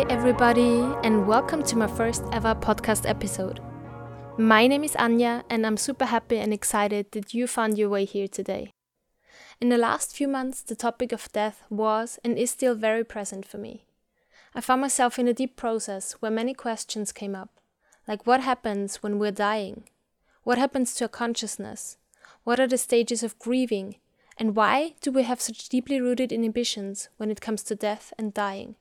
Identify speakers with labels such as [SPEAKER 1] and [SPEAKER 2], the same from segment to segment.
[SPEAKER 1] Hi, everybody, and welcome to my first ever podcast episode. My name is Anya, and I'm super happy and excited that you found your way here today. In the last few months, the topic of death was and is still very present for me. I found myself in a deep process where many questions came up, like what happens when we're dying? What happens to our consciousness? What are the stages of grieving? And why do we have such deeply rooted inhibitions when it comes to death and dying?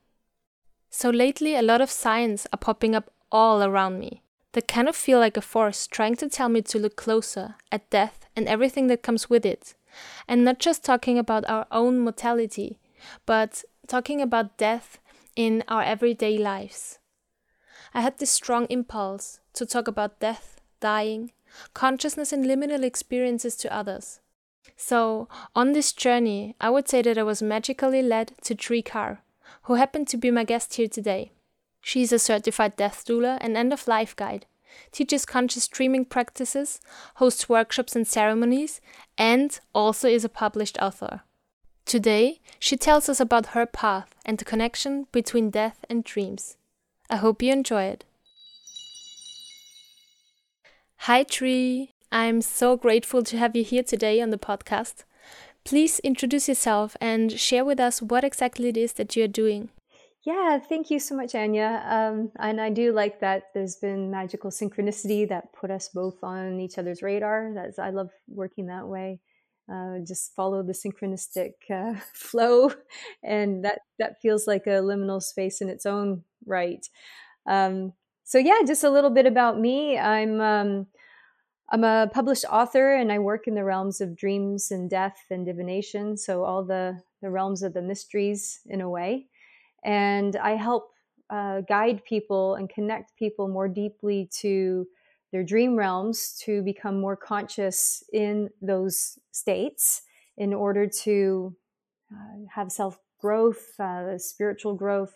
[SPEAKER 1] So lately, a lot of signs are popping up all around me that kind of feel like a force trying to tell me to look closer at death and everything that comes with it. And not just talking about our own mortality, but talking about death in our everyday lives. I had this strong impulse to talk about death, dying, consciousness, and liminal experiences to others. So, on this journey, I would say that I was magically led to Tree Carr, who happened to be my guest here today. She is a certified death doula and end of life guide, teaches conscious dreaming practices, hosts workshops and ceremonies, and also is a published author. Today, she tells us about her path and the connection between death and dreams. I hope you enjoy it. Hi, Tree. I'm so grateful to have you here today on the podcast. Please introduce yourself and share with us what exactly it is that you're doing.
[SPEAKER 2] Yeah, thank you so much, Anya. Um, and I do like that there's been magical synchronicity that put us both on each other's radar. That's I love working that way. Uh, just follow the synchronistic uh, flow, and that that feels like a liminal space in its own right. Um, so yeah, just a little bit about me. I'm um, I'm a published author and I work in the realms of dreams and death and divination. So, all the, the realms of the mysteries in a way. And I help uh, guide people and connect people more deeply to their dream realms to become more conscious in those states in order to uh, have self growth, uh, spiritual growth,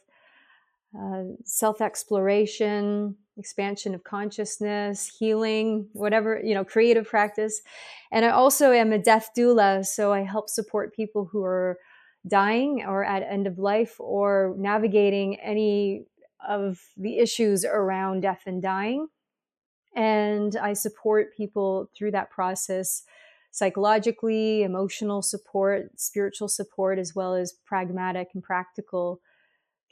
[SPEAKER 2] uh, self exploration, expansion of consciousness, healing, whatever, you know, creative practice. And I also am a death doula. So I help support people who are dying or at end of life or navigating any of the issues around death and dying. And I support people through that process psychologically, emotional support, spiritual support, as well as pragmatic and practical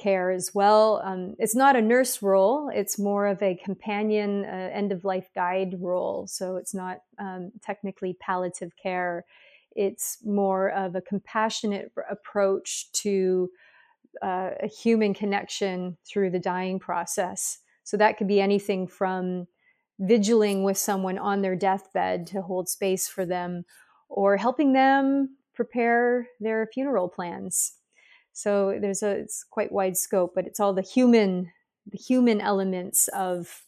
[SPEAKER 2] care as well. Um, it's not a nurse role, it's more of a companion uh, end of life guide role. So it's not um, technically palliative care, it's more of a compassionate approach to uh, a human connection through the dying process. So that could be anything from vigiling with someone on their deathbed to hold space for them or helping them prepare their funeral plans so there's a it's quite wide scope, but it's all the human the human elements of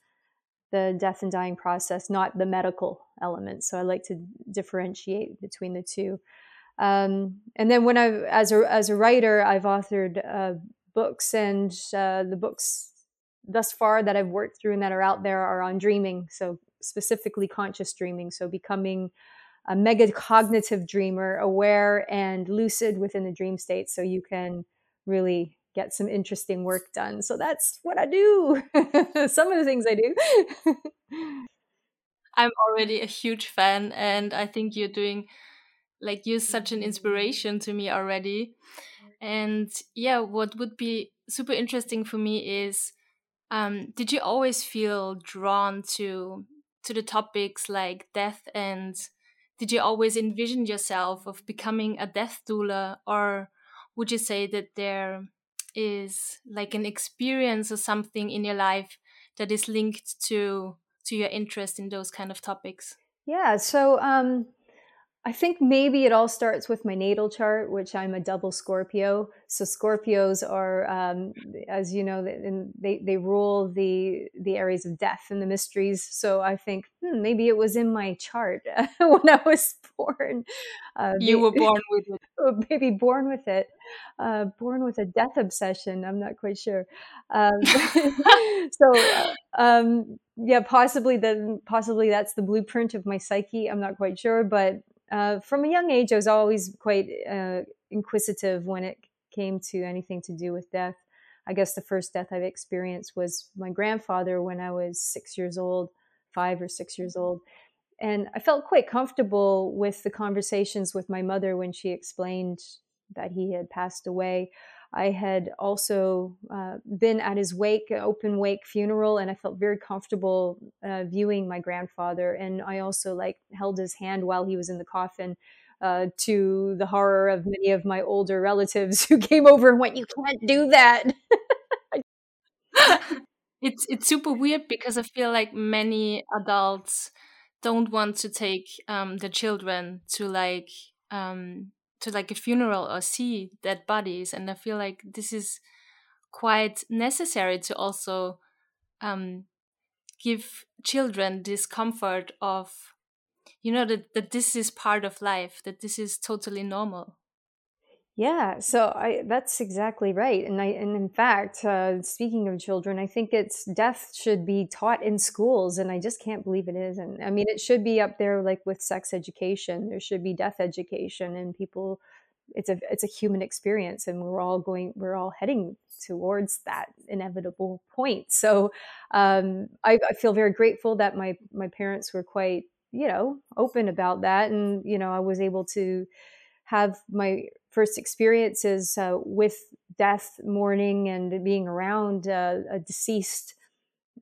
[SPEAKER 2] the death and dying process, not the medical elements. So I like to differentiate between the two. Um, and then when I, as a as a writer, I've authored uh, books, and uh, the books thus far that I've worked through and that are out there are on dreaming. So specifically conscious dreaming. So becoming a metacognitive dreamer, aware and lucid within the dream state, so you can really get some interesting work done. So that's what I do. some of the things I do.
[SPEAKER 1] I'm already a huge fan, and I think you're doing like you're such an inspiration to me already. And yeah, what would be super interesting for me is um, did you always feel drawn to to the topics like death and did you always envision yourself of becoming a death doula or would you say that there is like an experience or something in your life that is linked to to your interest in those kind of topics?
[SPEAKER 2] Yeah so um I think maybe it all starts with my natal chart, which I'm a double Scorpio. So Scorpios are, um, as you know, they they rule the the areas of death and the mysteries. So I think hmm, maybe it was in my chart when I was born.
[SPEAKER 1] Uh, you were born with it.
[SPEAKER 2] Oh, maybe born with it. Uh, born with a death obsession. I'm not quite sure. Um, so uh, um, yeah, possibly the possibly that's the blueprint of my psyche. I'm not quite sure, but uh, from a young age, I was always quite uh, inquisitive when it came to anything to do with death. I guess the first death I've experienced was my grandfather when I was six years old, five or six years old. And I felt quite comfortable with the conversations with my mother when she explained that he had passed away. I had also uh, been at his wake, open wake funeral, and I felt very comfortable uh, viewing my grandfather. And I also like held his hand while he was in the coffin. Uh, to the horror of many of my older relatives who came over and went, "You can't do that."
[SPEAKER 1] it's it's super weird because I feel like many adults don't want to take um, the children to like um, to like a funeral or see dead bodies and i feel like this is quite necessary to also um, give children this comfort of you know that, that this is part of life that this is totally normal
[SPEAKER 2] yeah, so I that's exactly right. And I and in fact, uh, speaking of children, I think it's death should be taught in schools, and I just can't believe it isn't. I mean, it should be up there like with sex education. There should be death education, and people. It's a it's a human experience, and we're all going. We're all heading towards that inevitable point. So um, I, I feel very grateful that my my parents were quite you know open about that, and you know I was able to have my first experiences uh, with death, mourning, and being around uh, a deceased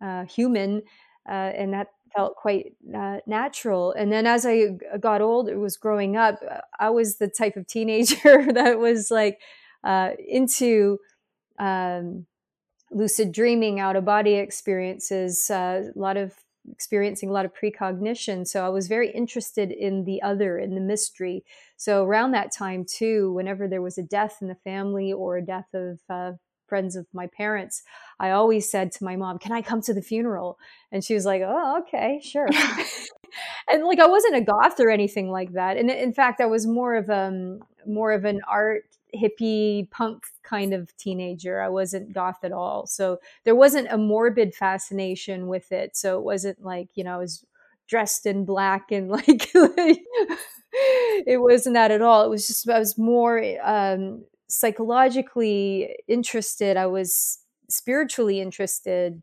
[SPEAKER 2] uh, human, uh, and that felt quite uh, natural. And then as I got older, was growing up, I was the type of teenager that was like uh, into um, lucid dreaming, out of body experiences, a lot of experiencing a lot of precognition. So I was very interested in the other, in the mystery. So around that time too, whenever there was a death in the family or a death of uh, friends of my parents, I always said to my mom, "Can I come to the funeral?" And she was like, "Oh, okay, sure." and like I wasn't a goth or anything like that. And in fact, I was more of um more of an art hippie punk kind of teenager. I wasn't goth at all. So there wasn't a morbid fascination with it. So it wasn't like, you know, I was dressed in black and like it wasn't that at all. It was just I was more um, psychologically interested. I was spiritually interested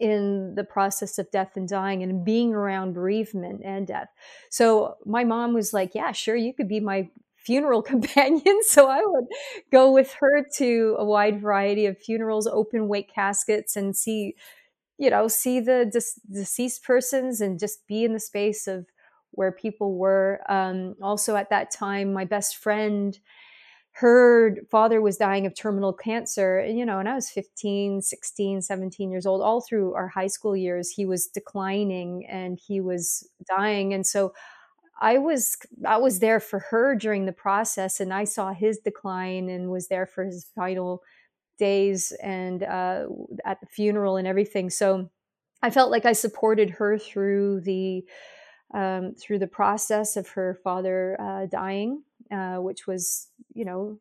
[SPEAKER 2] in the process of death and dying and being around bereavement and death. So my mom was like, "Yeah, sure, you could be my funeral companion." So I would go with her to a wide variety of funerals, open wake caskets, and see, you know, see the deceased persons and just be in the space of where people were. Um, also, at that time, my best friend, her father was dying of terminal cancer. And, you know, and I was 15, 16, 17 years old. All through our high school years, he was declining and he was dying. And so I was I was there for her during the process, and I saw his decline and was there for his final days and uh, at the funeral and everything. So I felt like I supported her through the um, through the process of her father uh, dying, uh, which was, you know,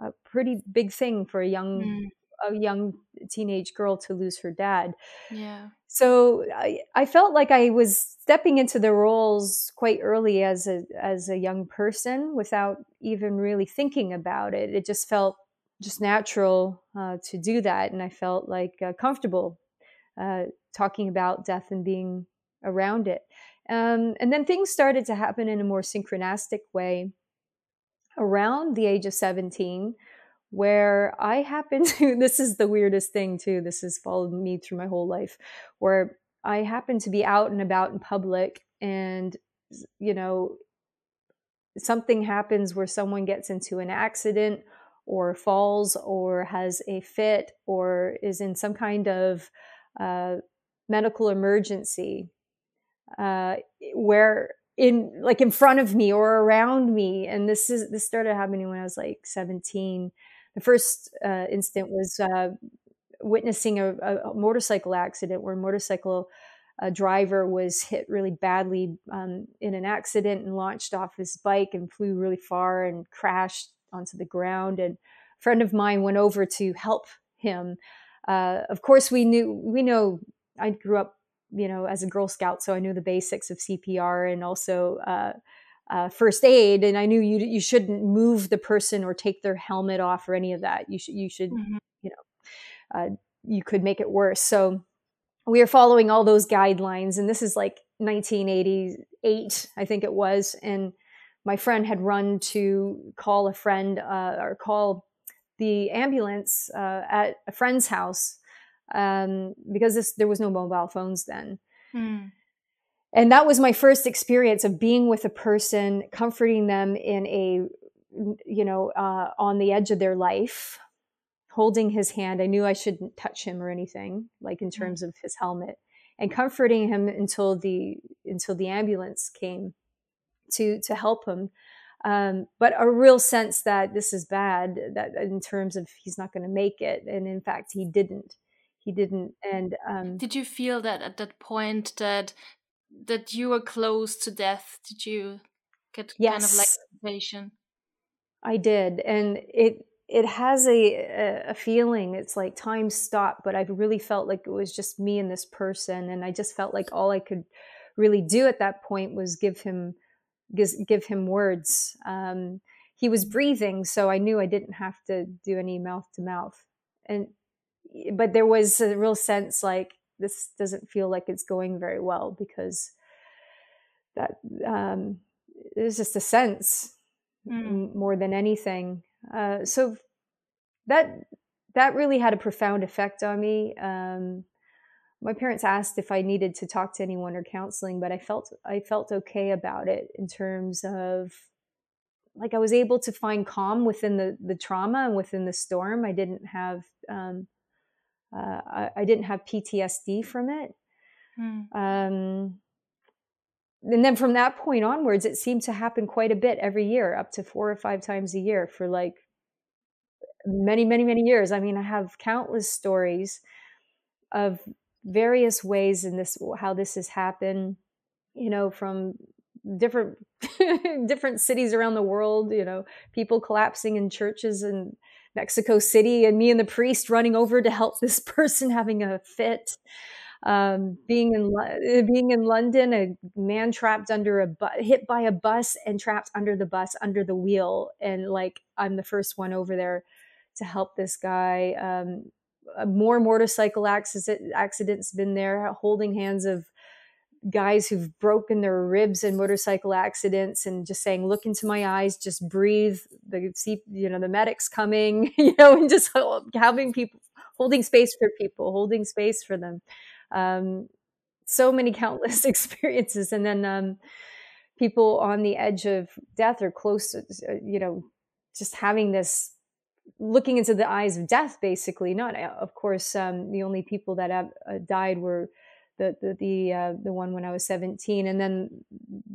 [SPEAKER 2] a pretty big thing for a young mm. A young teenage girl to lose her dad.
[SPEAKER 1] Yeah.
[SPEAKER 2] So I, I felt like I was stepping into the roles quite early as a as a young person without even really thinking about it. It just felt just natural uh, to do that, and I felt like uh, comfortable uh, talking about death and being around it. Um, and then things started to happen in a more synchronistic way around the age of 17, where I happened to, this is the weirdest thing too, this has followed me through my whole life, where I happened to be out and about in public and, you know, something happens where someone gets into an accident or falls or has a fit or is in some kind of uh, medical emergency uh, where in like in front of me or around me and this is this started happening when i was like 17 the first uh, was uh, witnessing a, a, motorcycle accident where a motorcycle uh, driver was hit really badly um, in an accident and launched off his bike and flew really far and crashed onto the ground. And a friend of mine went over to help him. Uh, of course we knew we know i grew up you know, as a Girl Scout, so I knew the basics of CPR and also uh, first aid, and I knew you you shouldn't move the person or take their helmet off or any of that. You should you should mm-hmm. you know. uh, you could make it worse. So we are following all those guidelines, and this is like 1988, I think it was, and my friend had run to call a friend uh, or call the ambulance uh, at a friend's house um, because this, there was no mobile phones then. Hmm. And that was my first experience of being with a person, comforting them in a, you know, uh, on the edge of their life, holding his hand. I knew I shouldn't touch him or anything, like in hmm. terms of his helmet, and comforting him until the until the ambulance came to to help him. Um, but a real sense that this is bad, that in terms of he's not going to make it, and in fact he didn't he didn't and um,
[SPEAKER 1] did you feel that at that point that that you were close to death did you get yes. kind of like sensation
[SPEAKER 2] i did and it it has a, a feeling it's like time stopped but i really felt like it was just me and this person and i just felt like all i could really do at that point was give him give, give him words um, he was breathing so i knew i didn't have to do any mouth to mouth and but there was a real sense like this doesn't feel like it's going very well because that um, there's just a sense mm. more than anything. Uh, so that that really had a profound effect on me. Um, my parents asked if I needed to talk to anyone or counseling, but I felt I felt okay about it in terms of like I was able to find calm within the the trauma and within the storm. I didn't have um, uh, I, I, didn't have PTSD from it. Hmm. Um, and then from that point onwards, it seemed to happen quite a bit every year, up to four or five times a year for like many, many, many years. I mean, I have countless stories of various ways in this how this has happened. You know, from different different cities around the world. You know, people collapsing in churches and Mexico City and me and the priest running over to help this person having a fit. Um, being in uh, being in London, a man trapped under a bu- hit by a bus and trapped under the bus under the wheel, and like I'm the first one over there to help this guy. Um, more motorcycle accident, accidents been there, holding hands of guys who've broken their ribs in motorcycle accidents and just saying look into my eyes just breathe. The see you know the medics coming you know and just having people holding space for people holding space for them. Um, so many countless experiences. And then um, people on the edge of death or close to uh, you know just having this looking into the eyes of death basically. Not uh, of course um, the only people that have uh, died were the the the, uh, the one when I was 17, and then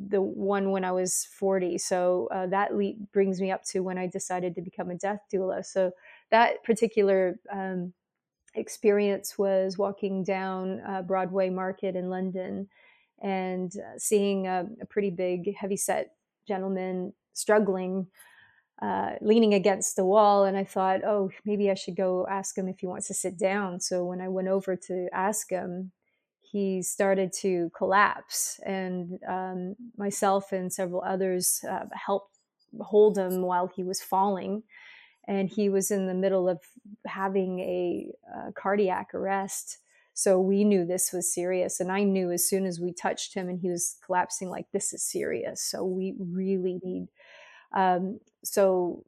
[SPEAKER 2] the one when I was 40. So uh, that leap brings me up to when I decided to become a death doula. So that particular um, experience was walking down uh, Broadway Market in London and uh, seeing a, a, pretty big, heavy-set gentleman struggling. Uh, leaning against the wall, and I thought, oh, maybe I should go ask him if he wants to sit down. So when I went over to ask him, he started to collapse, and um, myself and several others uh, helped hold him while he was falling. And he was in the middle of having a, a cardiac arrest. So we knew this was serious. And I knew as soon as we touched him and he was collapsing, like, this is serious. So we really need. Um, so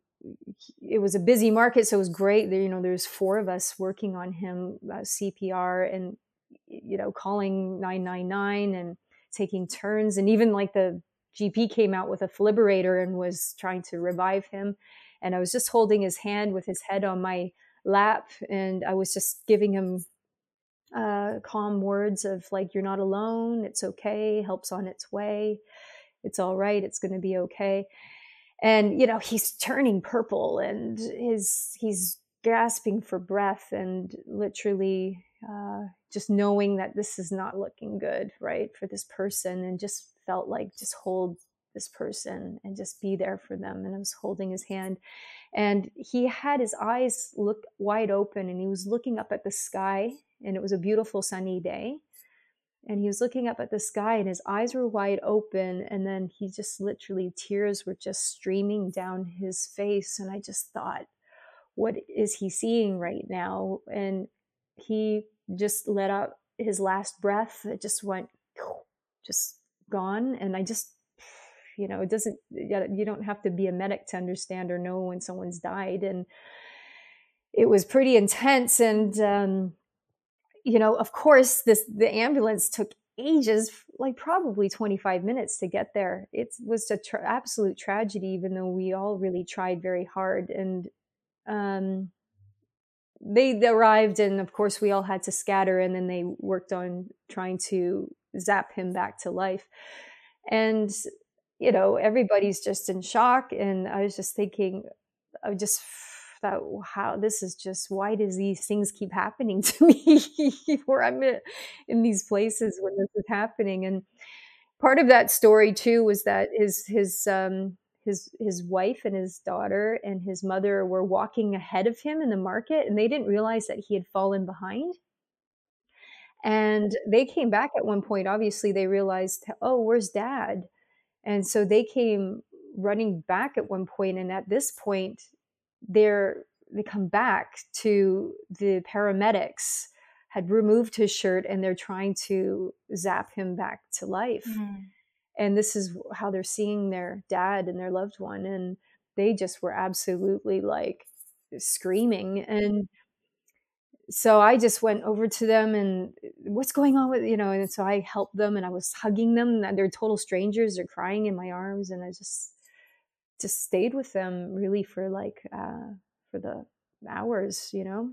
[SPEAKER 2] it was a busy market. So it was great. There, you know, there's four of us working on him, uh, CPR, and you know, calling 999 and taking turns. And even like the GP came out with a defibrillator and was trying to revive him. And I was just holding his hand with his head on my lap. And I was just giving him uh, calm words of like, you're not alone. It's okay. Help's on its way. It's all right. It's going to be okay. And, you know, he's turning purple and his, he's gasping for breath and literally uh, just knowing that this is not looking good, right, for this person, and just felt like just hold this person and just be there for them. And I was holding his hand, and he had his eyes look wide open, and he was looking up at the sky, and it was a beautiful sunny day. And he was looking up at the sky, and his eyes were wide open. And then he just literally, tears were just streaming down his face. And I just thought, what is he seeing right now? And he just let out his last breath. It just went, just gone. And I just, you know, it doesn't, you don't have to be a medic to understand or know when someone's died. And it was pretty intense. And, um, you know, of course, this, the ambulance took ages, like probably 25 minutes to get there. It was a tra- absolute tragedy, even though we all really tried very hard. And, um, they arrived and of course we all had to scatter and then they worked on trying to zap him back to life. And you know everybody's just in shock and i was just thinking i just thought how this is just why does these things keep happening to me where i'm in, in these places when this is happening. And part of that story too was that his his um his his wife and his daughter and his mother were walking ahead of him in the market and they didn't realize that he had fallen behind. And they came back at one point obviously they realized oh where's dad? And so they came running back at one point and at this point they're they come back to the paramedics had removed his shirt and they're trying to zap him back to life. Mm-hmm and this is how they're seeing their dad and their loved one and they just were absolutely like screaming and so i just went over to them and what's going on with you know and so i helped them and i was hugging them and they're total strangers they're crying in my arms and i just just stayed with them really for like uh for the hours you know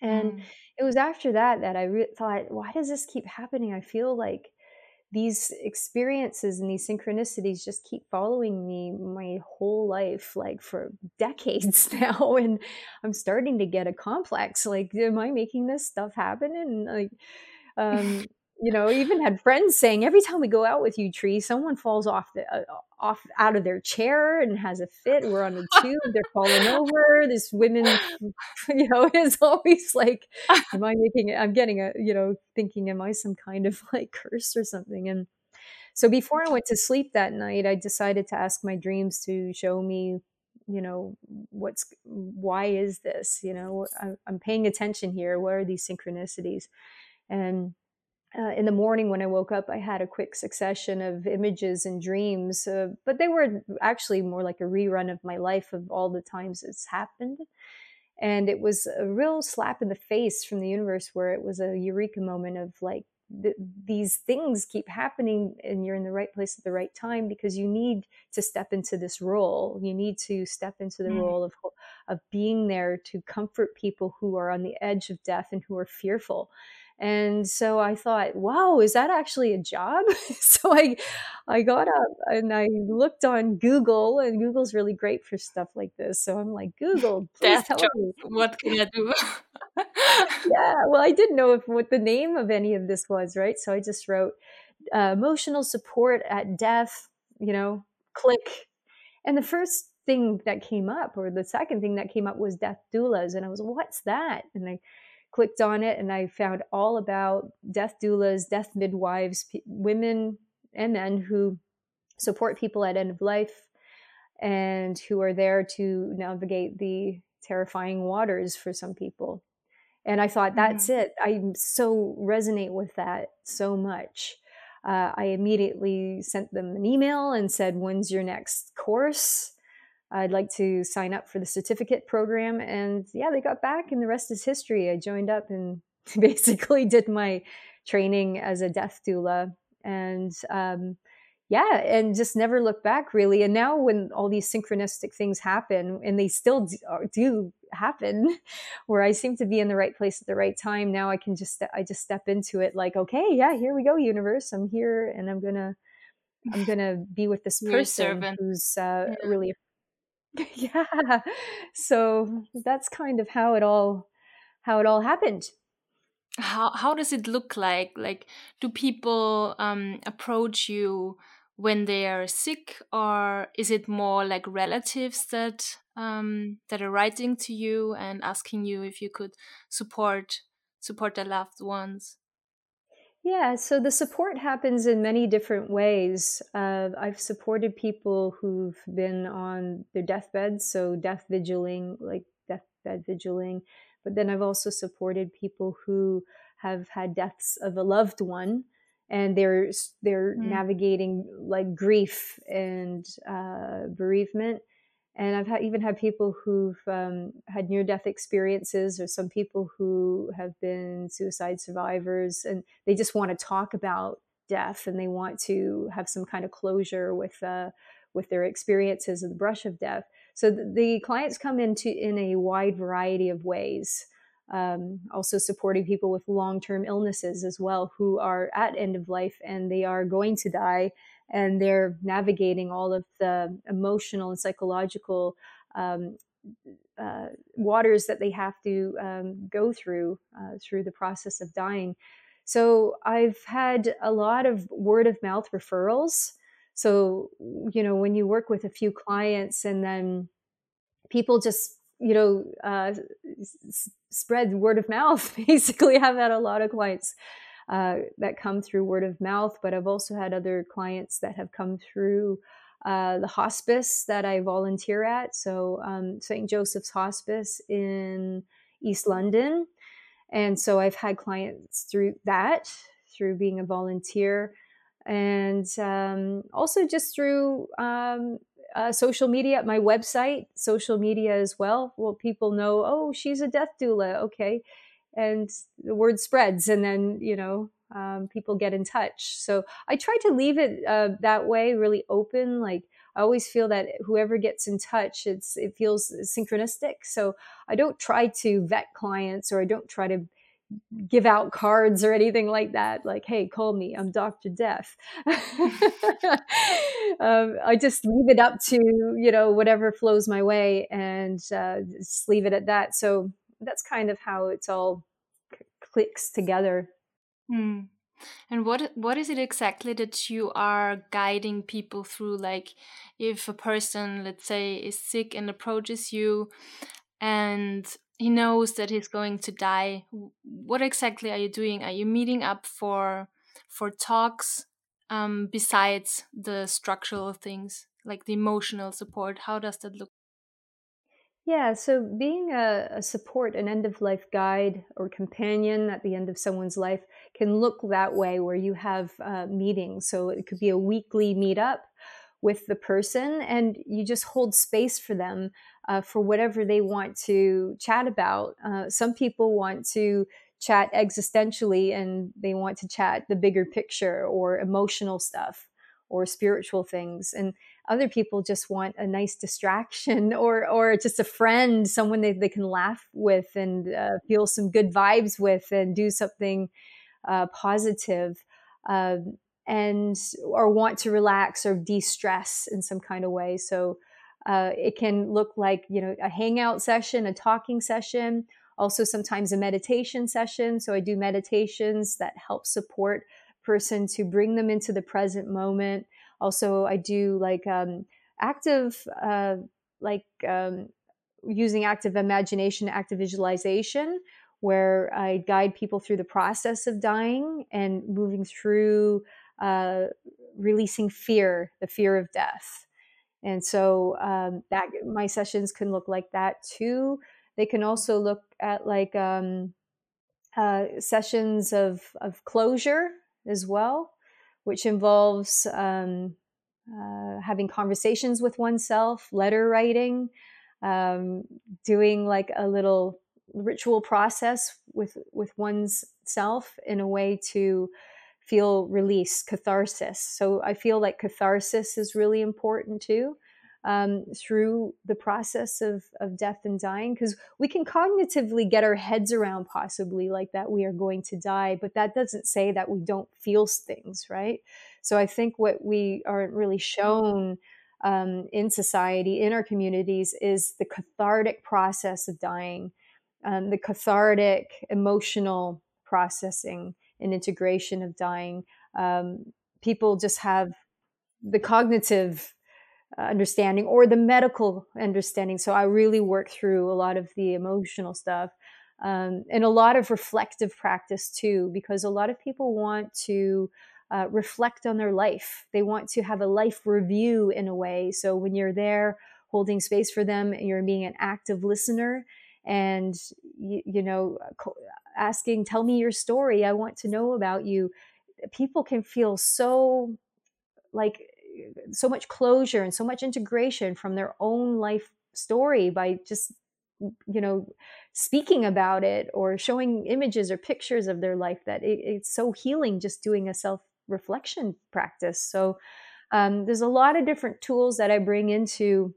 [SPEAKER 2] and mm. it was after that that i re- thought why does this keep happening i feel like these experiences and these synchronicities just keep following me my whole life like for decades now and i'm starting to get a complex like am i making this stuff happen? And like um you know even had friends saying every time we go out with you tree someone falls off the uh, off out of their chair and has a fit we're on the tube they're falling over this women you know is always like am i making it i'm getting a you know thinking am i some kind of like curse or something? And so before i went to sleep that night i decided to ask my dreams to show me you know what's why is this? You know i'm paying attention here. What are these synchronicities? And uh, in the morning when I woke up, I had a quick succession of images and dreams, uh, but they were actually more like a rerun of my life of all the times it's happened. And it was a real slap in the face from the universe where it was a eureka moment of like, th- these things keep happening and you're in the right place at the right time because you need to step into this role. You need to step into the mm. role of, of being there to comfort people who are on the edge of death and who are fearful and so I thought, wow, is that actually a job? so I I got up and I looked on Google and Google's really great for stuff like this. So I'm like, Google, please tell me.
[SPEAKER 1] What can I do?
[SPEAKER 2] yeah, well, I didn't know if what the name of any of this was, right? So I just wrote uh, emotional support at death, you know, click. And the first thing that came up or the second thing that came up was death doulas and I was what's that? And I clicked on it and I found all about death doulas, death midwives, p- women and men who support people at end of life and who are there to navigate the terrifying waters for some people. And I thought, that's mm-hmm. it. I so resonate with that so much. Uh, I immediately sent them an email and said, When's your next course? I'd like to sign up for the certificate program. And yeah, they got back, and the rest is history. I joined up and basically did my training as a death doula. And um, yeah, and just never look back really. And now, when all these synchronistic things happen, and they still uh, do happen, where I seem to be in the right place at the right time, now I can just I just step into it like, okay, yeah, here we go, universe. I'm here, and I'm gonna I'm gonna be with this person who's uh, yeah. really yeah. So that's kind of how it all how it all happened.
[SPEAKER 1] How how does it look like? Like do people um approach you when they are sick or is it more like relatives that um that are writing to you and asking you if you could support support their loved ones
[SPEAKER 2] yeah, so the support happens in many different ways. Uh, I've supported people who've been on their deathbeds, so death vigiling, like deathbed vigiling. But then I've also supported people who have had deaths of a loved one and they're they're mm. navigating like grief and uh, bereavement and I've even had people who've um, had near death experiences, or some people who have been suicide survivors, and they just want to talk about death and they want to have some kind of closure with uh, with their experiences of the brush of death. So the, the clients come into in a wide variety of ways. Um, also supporting people with long-term illnesses as well who are at end of life and they are going to die and they're navigating all of the emotional and psychological um, uh, waters that they have to um, go through uh, through the process of dying. So I've had a lot of word of mouth referrals. So you know when you work with a few clients and then people just you know uh, spread word of mouth. Basically, I've had a lot of clients uh, that come through word of mouth, but I've also had other clients that have come through uh, the hospice that I volunteer at. So, um, St. Joseph's Hospice in East London. And so I've had clients through that, through being a volunteer, and um, also just through um, uh, social media, my website, social media as well. Well, people know, oh, she's a death doula. Okay and the word spreads and then you know um, people get in touch so i try to leave it uh, that way really open like i always feel that whoever gets in touch it's it feels synchronistic so i don't try to vet clients or i don't try to give out cards or anything like that like hey call me i'm dr death um, i just leave it up to you know whatever flows my way and uh, just leave it at that so that's kind of how it's all clicks together.
[SPEAKER 1] Mm. And what what is it exactly that you are guiding people through? Like, if a person, let's say, is sick and approaches you, and he knows that he's going to die, what exactly are you doing? Are you meeting up for for talks um, besides the structural things, like the emotional support? How does that look?
[SPEAKER 2] Yeah, so being a, a, support, an end of life guide or companion at the end of someone's life can look that way where you have uh, meetings. So it could be a weekly meetup with the person and you just hold space for them uh, for whatever they want to chat about. Uh, some people want to chat existentially and they want to chat the bigger picture or emotional stuff or spiritual things. And other people just want a nice distraction or or just a friend someone they, they can laugh with and uh, feel some good vibes with and do something uh, positive, uh, and or want to relax or de-stress in some kind of way so uh, it can look like you know a hangout session a talking session also sometimes a meditation session. So i do meditations that help support person to bring them into the present moment. Also i do like um, active uh, like um, using active imagination active visualization where i guide people through the process of dying and moving through uh, releasing fear the fear of death and so um, that my sessions can look like that too. They can also look at like um, uh, sessions of, of closure as well which involves um, uh, having conversations with oneself, letter writing, um, doing like a little ritual process with with one's self in a way to feel release, catharsis. So I feel like catharsis is really important too um, through the process of, of death and dying because we can cognitively get our heads around possibly like that we are going to die but that doesn't say that we don't feel things right so i think what we aren't really shown um, in society in our communities is the cathartic process of dying um, the cathartic emotional processing and integration of dying um, people just have the cognitive uh, understanding or the medical understanding. So I really work through a lot of the emotional stuff um, and a lot of reflective practice too, because a lot of people want to uh, reflect on their life. They want to have a life review in a way. So when you're there holding space for them, and you're being an active listener and you, you know asking tell me your story i want to know about you. People can feel so like so much closure and so much integration from their own life story by just you know speaking about it or showing images or pictures of their life that it, it's so healing just doing a self reflection practice. So um, there's a lot of different tools that i bring into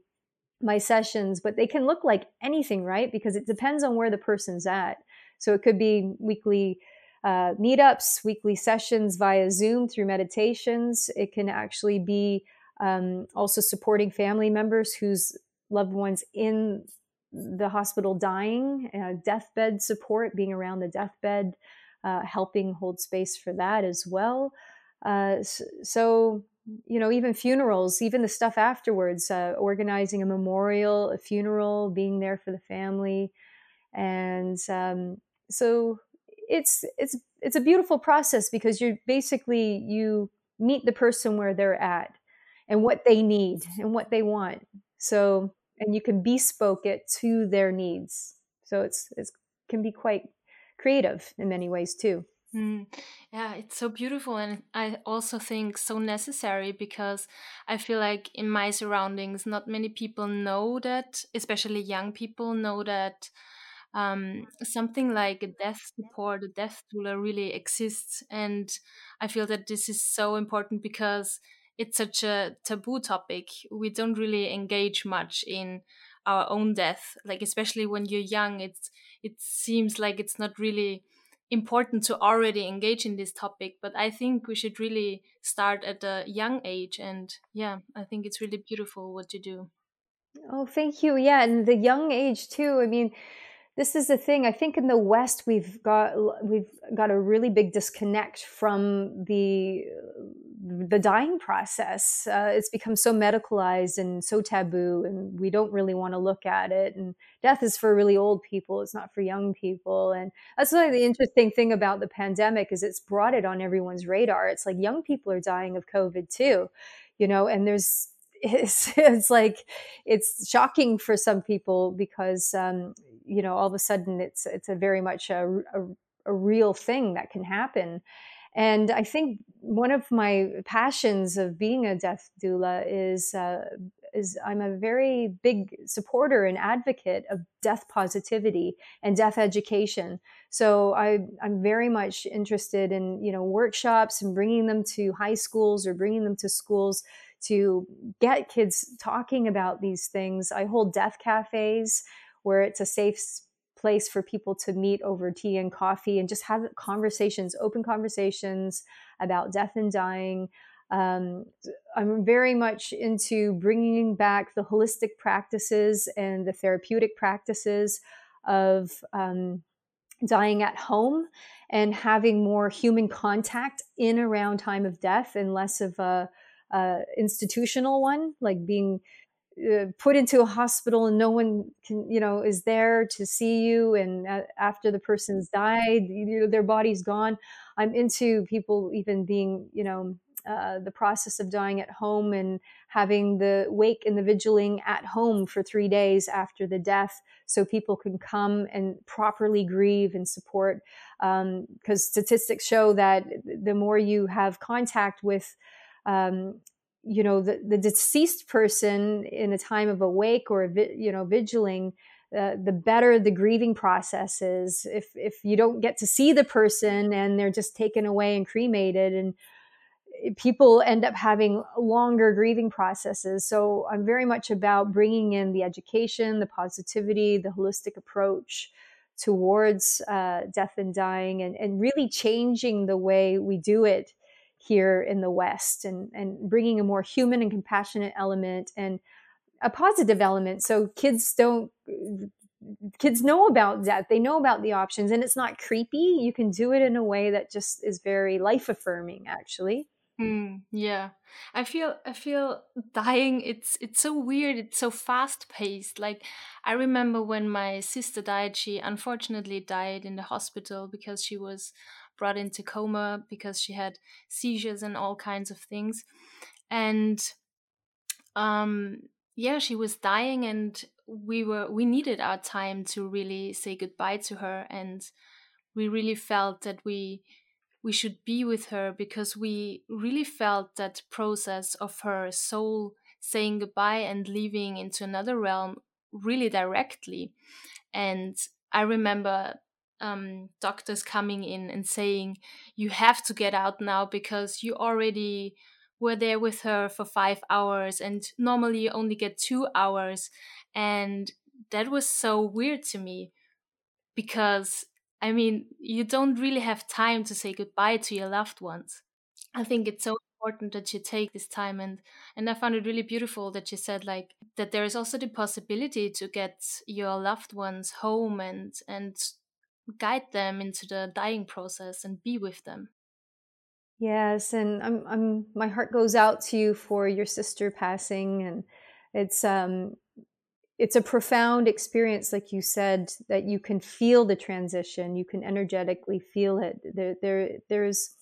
[SPEAKER 2] my sessions but they can look like anything right because it depends on where the person's at so it could be weekly uh, meetups, weekly sessions via Zoom through meditations. It can actually be um, also supporting family members whose loved ones in the hospital dying, uh, deathbed support, being around the deathbed, uh, helping hold space for that as well. Uh, so, you know, even funerals, even the stuff afterwards, uh, organizing a memorial, a funeral, being there for the family. And um, so it's it's it's a beautiful process because you're basically you meet the person where they're at and what they need and what they want. So and you can bespoke it to their needs. So it's it can be quite creative in many ways too
[SPEAKER 1] Mm, yeah, it's so beautiful, and I also think so necessary because I feel like in my surroundings, not many people know that, especially young people know that um, something like a death support, a death doula really exists. And I feel that this is so important because it's such a taboo topic. We don't really engage much in our own death. Like especially when you're young, it's it seems like it's not really important to already engage in this topic. But I think we should really start at a young age. And yeah, I think it's really beautiful what you do.
[SPEAKER 2] Oh, thank you. Yeah, and the young age too. I mean, this is the thing. I think in the West we've got we've got a really big disconnect from the the dying process. Uh, it's become so medicalized and so taboo, and we don't really want to look at it. And death is for really old people; it's not for young people. And that's like the interesting thing about the pandemic is it's brought it on everyone's radar. It's like young people are dying of COVID too, you know, and there's it's, like it's shocking for some people because um, you know all of a sudden it's it's a very much a, a, a real thing that can happen. And i think one of my passions of being a death doula is uh, is i'm a very big supporter and advocate of death positivity and death education. So I, i'm very much interested in you know workshops and bringing them to high schools or bringing them to schools to get kids talking about these things i hold death cafes where it's a safe place for people to meet over tea and coffee and just have conversations, open conversations about death and dying. Um, I'm very much into bringing back the holistic practices and the therapeutic practices of um, dying at home and having more human contact in around time of death and less of a, a institutional one, like being uh, put into a hospital and no one can you know is there to see you and uh, after the person's died you know, their body's gone. I'm into people even being you know uh, the process of dying at home and having the wake and the vigiling at home for three days after the death so people can come and properly grieve and support. Because um, statistics show that the more you have contact with um, you know the, the deceased person in a time of awake or you know vigiling uh, the better the grieving process is. If if you don't get to see the person and they're just taken away and cremated and eh, people end up having longer grieving processes. So i'm very much about bringing in the education the positivity the holistic approach towards uh, death and dying and, and really changing the way we do it here in the West and, and bringing a more human and compassionate element and a positive element. So kids don't, kids know about death. They know about the options and it's not creepy. You can do it in a way that just is very life affirming, actually.
[SPEAKER 1] Mm, yeah, I feel I feel dying. It's it's so weird. It's so fast paced. Like I remember when my sister died. She unfortunately died in the hospital because she was brought into coma because she had seizures and all kinds of things. And um, yeah, she was dying and we were we needed our time to really say goodbye to her and we really felt that we we should be with her because we really felt that process of her soul saying goodbye and leaving into another realm really directly and i remember um, doctors coming in and saying you have to get out now because you already were there with her for five hours and normally you only get two hours and that was so weird to me because I mean, you don't really have time to say goodbye to your loved ones. I think it's so important that you take this time and and I found it really beautiful that you said like that there is also the possibility to get your loved ones home and and guide them into the dying process and be with them.
[SPEAKER 2] Yes, and I'm I'm my heart goes out to you for your sister passing and it's um it's a profound experience like you said that you can feel the transition you can energetically feel it. There, there there's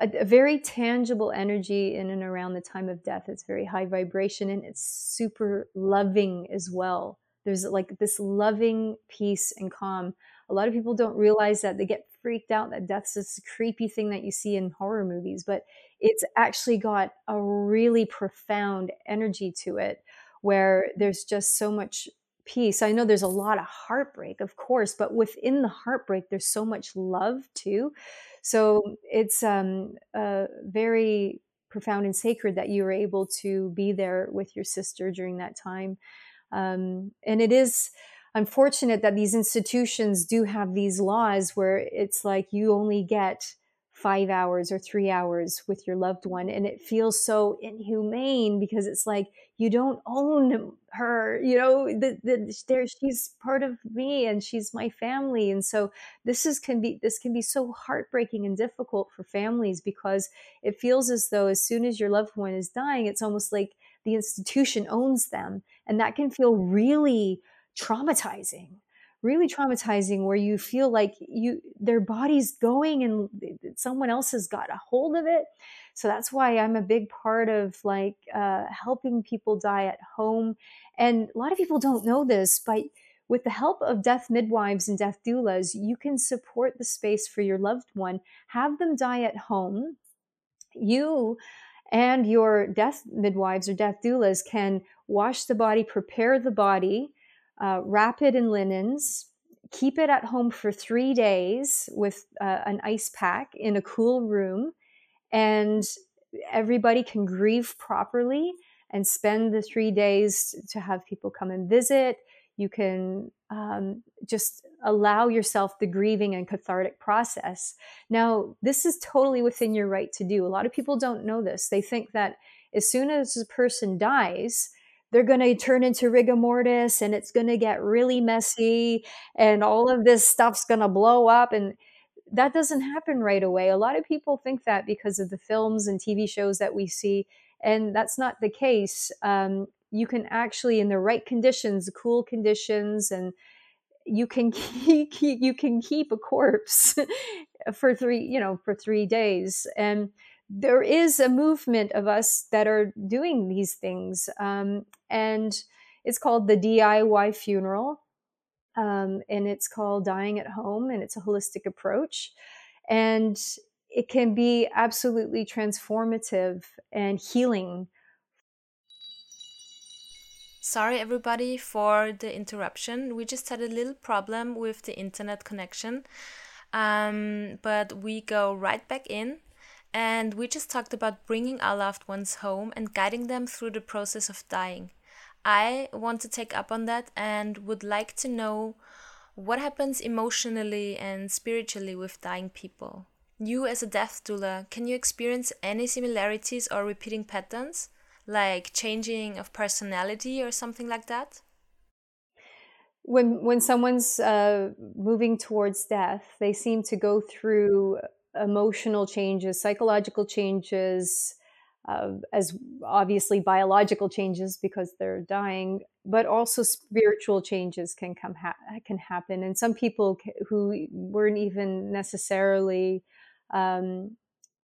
[SPEAKER 2] a, a, very tangible energy in and around the time of death. It's very high vibration and it's super loving as well. There's like this loving peace and calm a lot of people don't realize that they get freaked out that death's this creepy thing that you see in horror movies but it's actually got a really profound energy to it where there's just so much peace. I know there's a lot of heartbreak, of course, but within the heartbreak, there's so much love too. So it's um, uh, very profound and sacred that you were able to be there with your sister during that time. Um, and it is unfortunate that these institutions do have these laws where it's like you only get five hours or three hours with your loved one. And it feels so inhumane because it's like, you don't own her, you know, the, the, there, she's part of me and she's my family. And so this is, can be, this can be so heartbreaking and difficult for families because it feels as though as soon as your loved one is dying, it's almost like the institution owns them. And that can feel really traumatizing really traumatizing where you feel like you their body's going and someone else has got a hold of it. So that's why i'm a big part of like uh, helping people die at home. And a lot of people don't know this but with the help of death midwives and death doulas you can support the space for your loved one have them die at home. You and your death midwives or death doulas can wash the body prepare the body uh, wrap it in linens, keep it at home for three days with uh, an ice pack in a cool room, and everybody can grieve properly and spend the three days to have people come and visit. You can um, just allow yourself the grieving and cathartic process. Now, this is totally within your right to do. A lot of people don't know this. They think that as soon as a person dies, they're going to turn into rigor mortis and it's going to get really messy and all of this stuff's going to blow up and that doesn't happen right away. A lot of people think that because of the films and TV shows that we see, and that's not the case. Um, you can actually, in the right conditions, cool conditions, and you can keep you can keep a corpse for three, you know, for three days, and there is a movement of us that are doing these things. Um, and it's called the DIY funeral. Um, and it's called Dying at Home, and it's a holistic approach. And it can be absolutely transformative and healing.
[SPEAKER 1] Sorry, everybody, for the interruption. We just had a little problem with the internet connection. Um, but we go right back in and we just talked about bringing our loved ones home and guiding them through the process of dying. I want to take up on that and would like to know what happens emotionally and spiritually with dying people. You, as a death doula, can you experience any similarities or repeating patterns, like changing of personality or something like that?
[SPEAKER 2] When when someone's uh, moving towards death, they seem to go through emotional changes, psychological changes, uh, as obviously biological changes because they're dying, but also spiritual changes can come ha- can happen. And some people who weren't even necessarily um,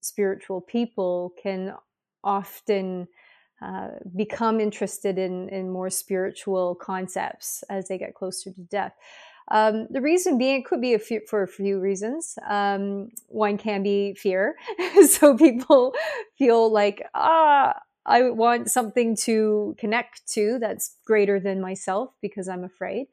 [SPEAKER 2] spiritual people can often uh, become interested in, in more spiritual concepts as they get closer to death. Um, the reason being, it could be a few, for a few reasons. Um, one can be fear. so people feel like, ah, I want something to connect to that's greater than myself because I'm afraid.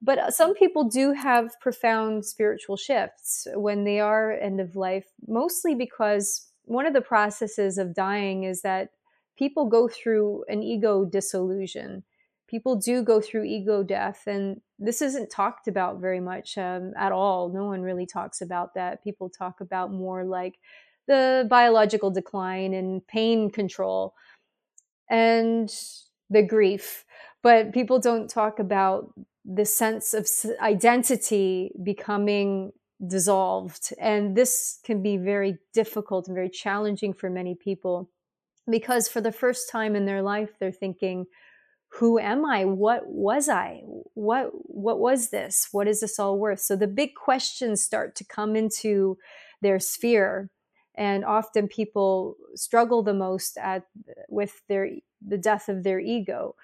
[SPEAKER 2] But uh, some people do have profound spiritual shifts when they are end of life, mostly because one of the processes of dying is that people go through an ego dissolution people do go through ego death and this isn't talked about very much um, at all. No one really talks about that. People talk about more like the biological decline and pain control and the grief but people don't talk about the sense of identity becoming dissolved and this can be very difficult and very challenging for many people because for the first time in their life they're thinking who am i? What was i? What what was this? What is this all worth? So the big questions start to come into their sphere and often people struggle the most at with their the death of their ego.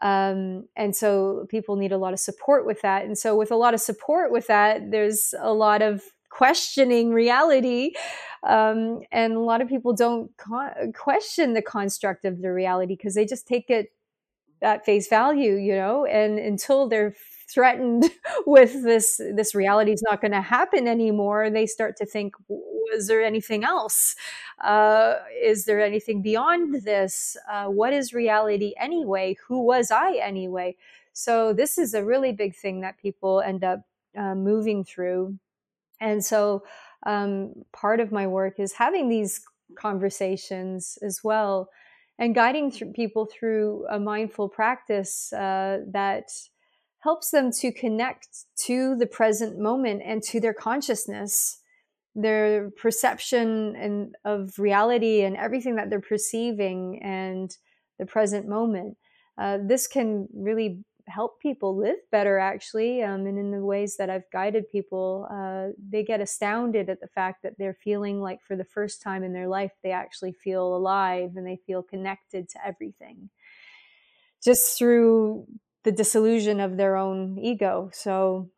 [SPEAKER 2] Um, and so people need a lot of support with that. And so with a lot of support with that there's a lot of questioning reality um, and a lot of people don't con- question the construct of the reality because they just take it at face value, you know, and until they're threatened with this this reality is not going to happen anymore they start to think was there anything else? Uh, is there anything beyond this? Uh, what is reality anyway? Who was i anyway? So this is a really big thing that people end up uh, moving through. And so um, part of my work is having these conversations as well and guiding th- people through a mindful practice uh, that helps them to connect to the present moment and to their consciousness their perception and of reality and everything that they're perceiving and the present moment. Uh, this can really help people live better actually um, and in the ways that i've guided people uh, they get astounded at the fact that they're feeling like for the first time in their life they actually feel alive and they feel connected to everything. Just through the disillusion of their own ego. So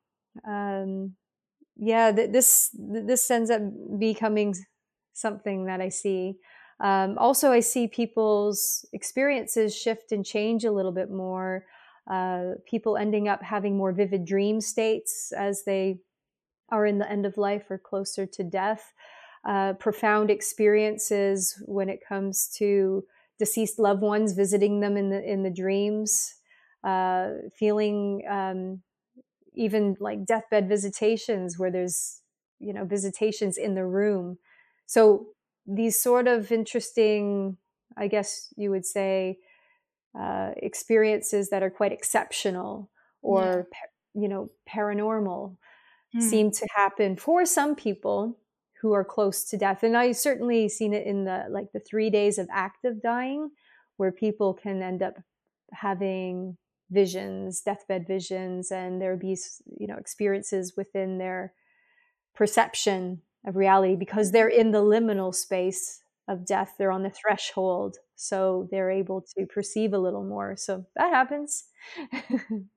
[SPEAKER 2] um, yeah th- this this ends up becoming something that i see. Um, also i see people's experiences shift and change a little bit more uh, people ending up having more vivid dream states as they are in the end of life or closer to death. Uh, profound experiences when it comes to deceased loved ones visiting them in the in the dreams, uh, feeling um, even like deathbed visitations where there's you know visitations in the room. So these sort of interesting, I guess you would say, uh, experiences that are quite exceptional or yeah. you know paranormal mm. seem to happen for some people who are close to death and i've certainly seen it in the like the three days of active dying where people can end up having visions deathbed visions and there be you know experiences within their perception of reality because they're in the liminal space of death they're on the threshold so they're able to perceive a little more so that happens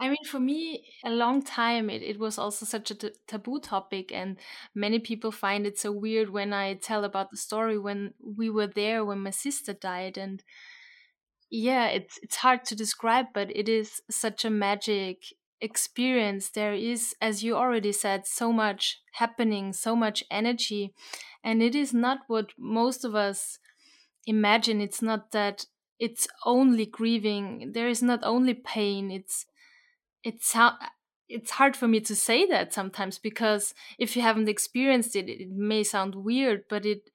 [SPEAKER 1] I mean, for me, a long time it, it was also such a taboo topic, and many people find it so weird when I tell about the story when we were there when my sister died. And yeah, it's it's hard to describe, but it is such a magic experience. There is, as you already said, so much happening, so much energy, and it is not what most of us imagine it's not that it's only grieving there is not only pain it's it's it's hard for me to say that sometimes because if you haven't experienced it it may sound weird but it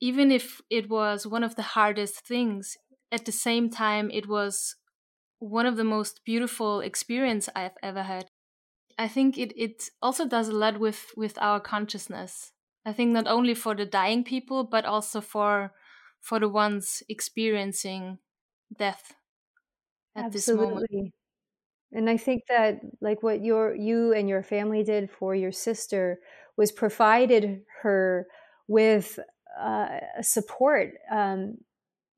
[SPEAKER 1] even if it was one of the hardest things at the same time it was one of the most beautiful experience i've ever had. I think it, it also does a lot with with our consciousness. I think not only for the dying people but also for for the ones experiencing death at Absolutely. this moment.
[SPEAKER 2] And I think that like what your you and your family did for your sister was provided her with uh, support um,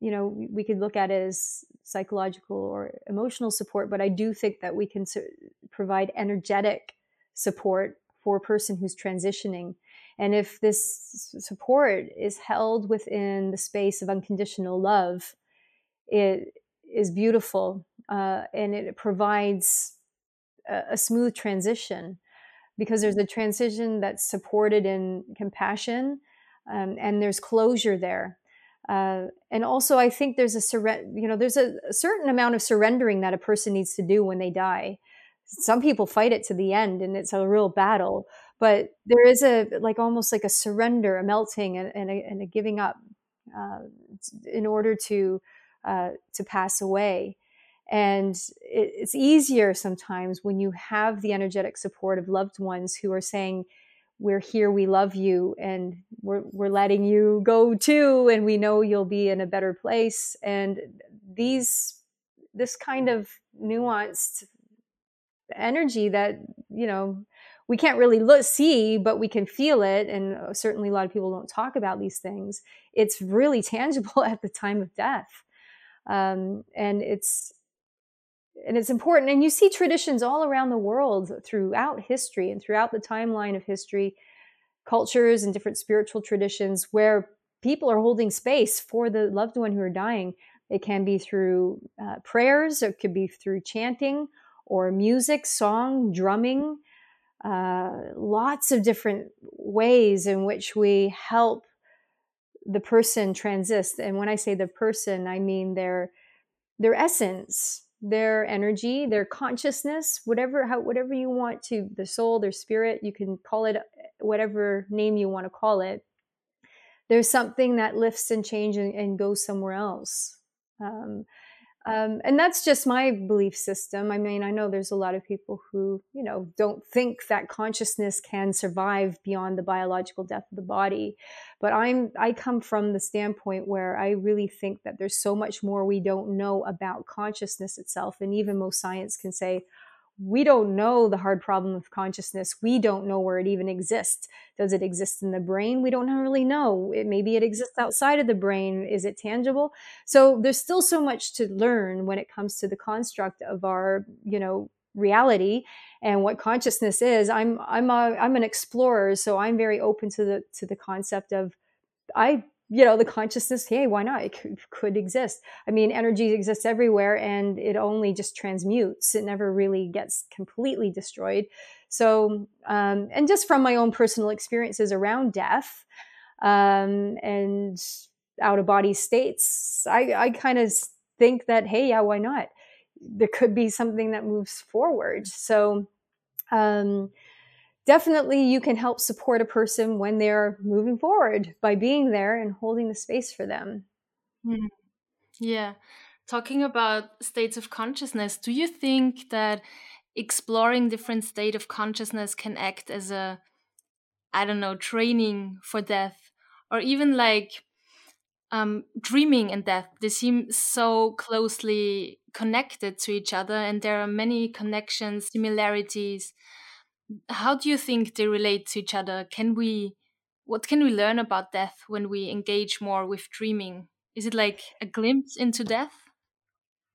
[SPEAKER 2] you know, we, we could look at it as psychological or emotional support, but I do think that we can su- provide energetic support for a person who's transitioning. And if this support is held within the space of unconditional love, it is beautiful uh, and it provides a, a smooth transition because there's a transition that's supported in compassion um, and there's closure there. Uh, and also, I think there's a. You know, there's a, a, certain amount of surrendering that a person needs to do when they die. Some people fight it to the end, and it's a real battle. But there is a like almost like a surrender, a melting, and, and, a, and a, giving up uh, in order to uh, to pass away. And it, it's easier sometimes when you have the energetic support of loved ones who are saying, we're here, we love you, and we're, we're letting you go too, and we know you'll be in a better place. And these, this kind of nuanced energy that, you know, we can't really look, see, but we can feel it. And uh, certainly a lot of people don't talk about these things. It's really tangible at the time of death. Um, and it's, and it's important. And you see traditions all around the world throughout history and throughout the timeline of history, cultures and different spiritual traditions where people are holding space for the loved one who are dying. It can be through uh, prayers, it could be through chanting or music, song, drumming. Uh, lots of different ways in which we help the person transist. And when I say the person, I mean their their essence, their energy, their consciousness, whatever how whatever you want to the soul, their spirit, you can call it whatever name you want to call it. There's something that lifts and changes and, and goes somewhere else. Um, um, and that's just my belief system. I mean, I know there's a lot of people who, you know, don't think that consciousness can survive beyond the biological death of the body. But I'm, I come from the standpoint where I really think that there's so much more we don't know about consciousness itself. And even most science can say, we don't know the hard problem of consciousness. We don't know where it even exists. Does it exist in the brain? We don't really know. It, maybe it exists mm-hmm. outside of the brain. Is it tangible? So there's still so much to learn when it comes to the construct of our, you know, reality and what consciousness is. I'm I'm a, I'm an explorer, so I'm very open to the to the concept of I you know the consciousness hey why not? It could, could, exist. I mean energy exists everywhere and it only just transmutes. It never really gets completely destroyed. So um, and just from my own personal experiences around death um, and out of body states i, I kind of think that hey yeah why not? There could be something that moves forward. So um, definitely you can help support a person when they're moving forward by being there and holding the space for them.
[SPEAKER 1] Mm. Yeah. Talking about states of consciousness, do you think that exploring different state of consciousness can act as a I don't know, training for death or even like um, dreaming and death, they seem so closely connected to each other, and there are many connections, similarities how do you think they relate to each other? Can we, what can we learn about death when we engage more with dreaming? Is it like a glimpse into death?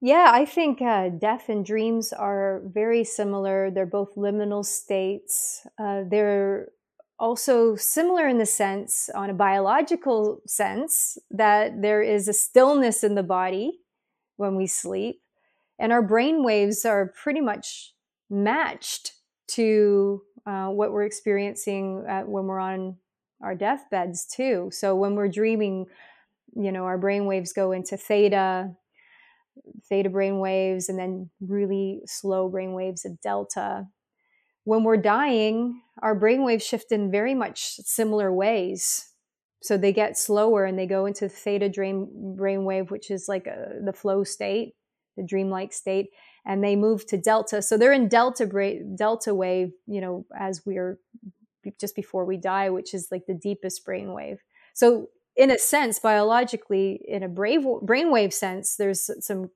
[SPEAKER 2] Yeah, I think uh, death and dreams are very similar. They're both liminal states. Uh, they're also similar in the sense, on a biological sense, that there is a stillness in the body when we sleep, and our brain waves are pretty much matched to uh, what we're experiencing uh, when we're on our deathbeds too. So when we're dreaming, you know, our brain waves go into theta, theta brain waves, and then really slow brain waves of delta. When we're dying, our brain waves shift in very much similar ways. So they get slower and they go into theta dream brain wave, which is like a, uh, the flow state, the dreamlike state and they move to delta. So they're in delta delta wave, you know, as we're just before we die, which is like the deepest brain wave. So in a sense, biologically, in a brave brainwave sense, there's some,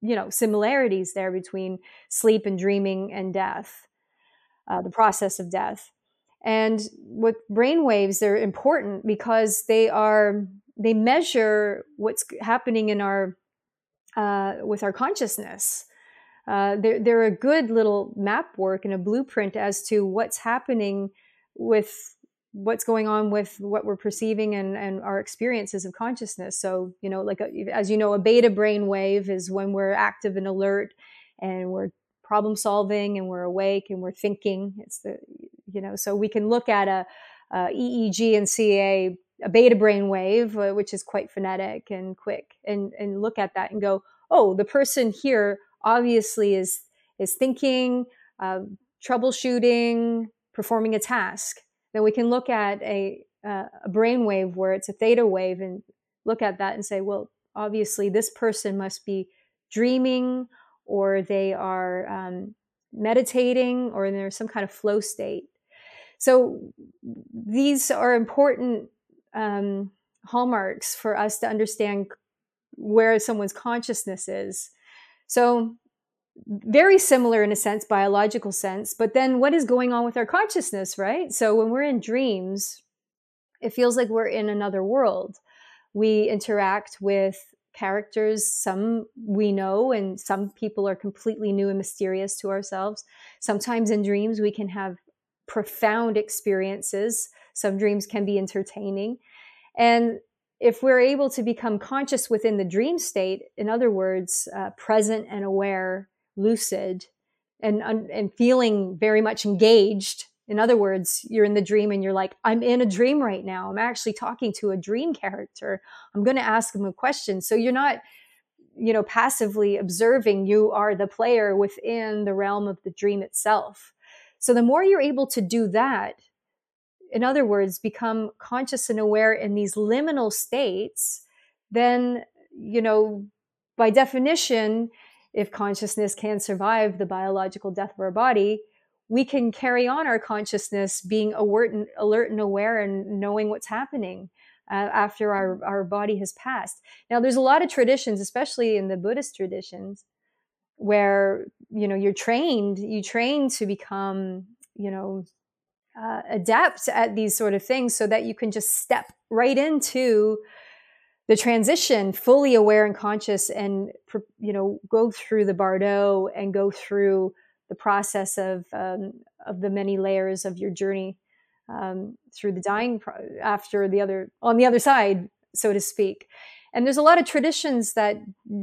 [SPEAKER 2] you know, similarities there between sleep and dreaming and death, uh, the process of death. And with brain waves, they're important because they are they measure what's happening in our uh, with our consciousness. Uh, they're, they're a good little map work and a blueprint as to what's happening with what's going on with what we're perceiving and, and our experiences of consciousness. So, you know, like a, as you know, a beta brain wave is when we're active and alert and we're problem solving and we're awake and we're thinking. It's the, you know, so we can look at a, a EEG and see a, a beta brain wave, uh, which is quite phonetic and quick, and and look at that and go, oh, the person here obviously is is thinking, uh, troubleshooting, performing a task. Then we can look at a uh, a brain wave where it's a theta wave and look at that and say, well, obviously this person must be dreaming or they are um, meditating or there's some kind of flow state. So these are important um, hallmarks for us to understand where someone's consciousness is. So very similar in a sense, biological sense, but then what is going on with our consciousness, right? So when we're in dreams, it feels like we're in another world. We interact with characters, some we know, and some people are completely new and mysterious to ourselves. Sometimes in dreams, we can have profound experiences. Some dreams can be entertaining. And if we're able to become conscious within the dream state, in other words, uh, present and aware, lucid, and, and feeling very much engaged, in other words, you're in the dream and you're like, I'm in a dream right now. I'm actually talking to a dream character. I'm going to ask him a question. So you're not, you know, passively observing. You are the player within the realm of the dream itself. So the more you're able to do that, in other words, become conscious and aware in these liminal states, then, you know, by definition, if consciousness can survive the biological death of our body, we can carry on our consciousness being alert and, alert and aware and knowing what's happening uh, after our, our body has passed. Now, there's a lot of traditions, especially in the Buddhist traditions, where you know you're trained, you train to become, you know, uh, adept at these sort of things, so that you can just step right into the transition fully aware and conscious and you know go through the bardo and go through the process of um, of the many layers of your journey um, through the dying pro- after the other on the other side, so to speak. And there's a lot of traditions that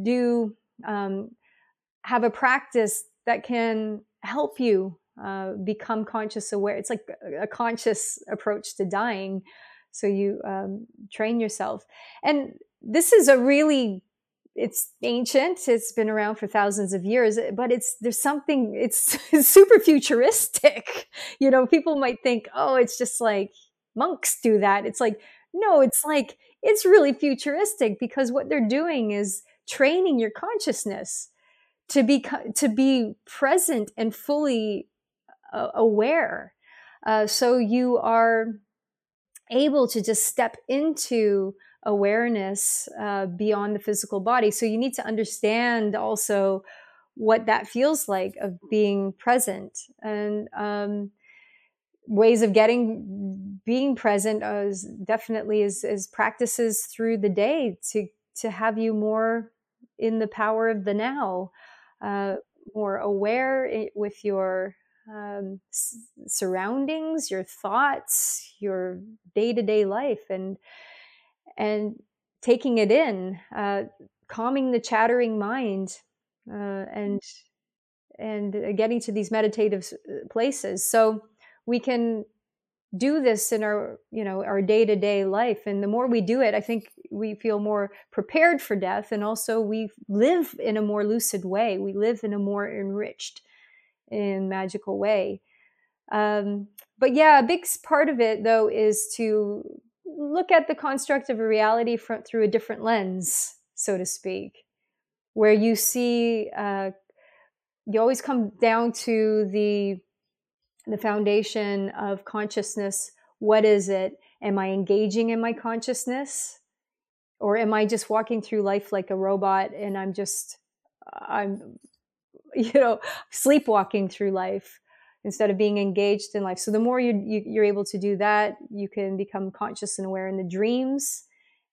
[SPEAKER 2] do um, have a practice that can help you uh, become conscious aware. It's like a conscious approach to dying. So you um, train yourself, and this is a really it's ancient it's been around for thousands of years but it's there's something it's, it's, super futuristic you know people might think oh it's just like monks do that it's like no it's like it's really futuristic because what they're doing is training your consciousness to be to be present and fully aware uh, so you are able to just step into awareness uh, beyond the physical body. So you need to understand also what that feels like of being present and um, ways of getting being present is definitely is, is practices through the day to to have you more in the power of the now uh, more aware with your um, s- surroundings your thoughts your day-to-day life and and taking it in, uh, calming the chattering mind, uh, and and uh, getting to these meditative uh, places. So we can do this in our you know our day-to-day life and the more we do it i think we feel more prepared for death and also we live in a more lucid way we live in a more enriched and magical way um, but yeah a big part of it though is to look at the construct of a reality from, through a different lens, so to speak, where you see uh, you always come down to the the foundation of consciousness. What is it? Am I engaging in my consciousness, or am I just walking through life like a robot and I'm just I'm you know sleepwalking through life? instead of being engaged in life. So the more you, you are able to do that, you can become conscious and aware in the dreams,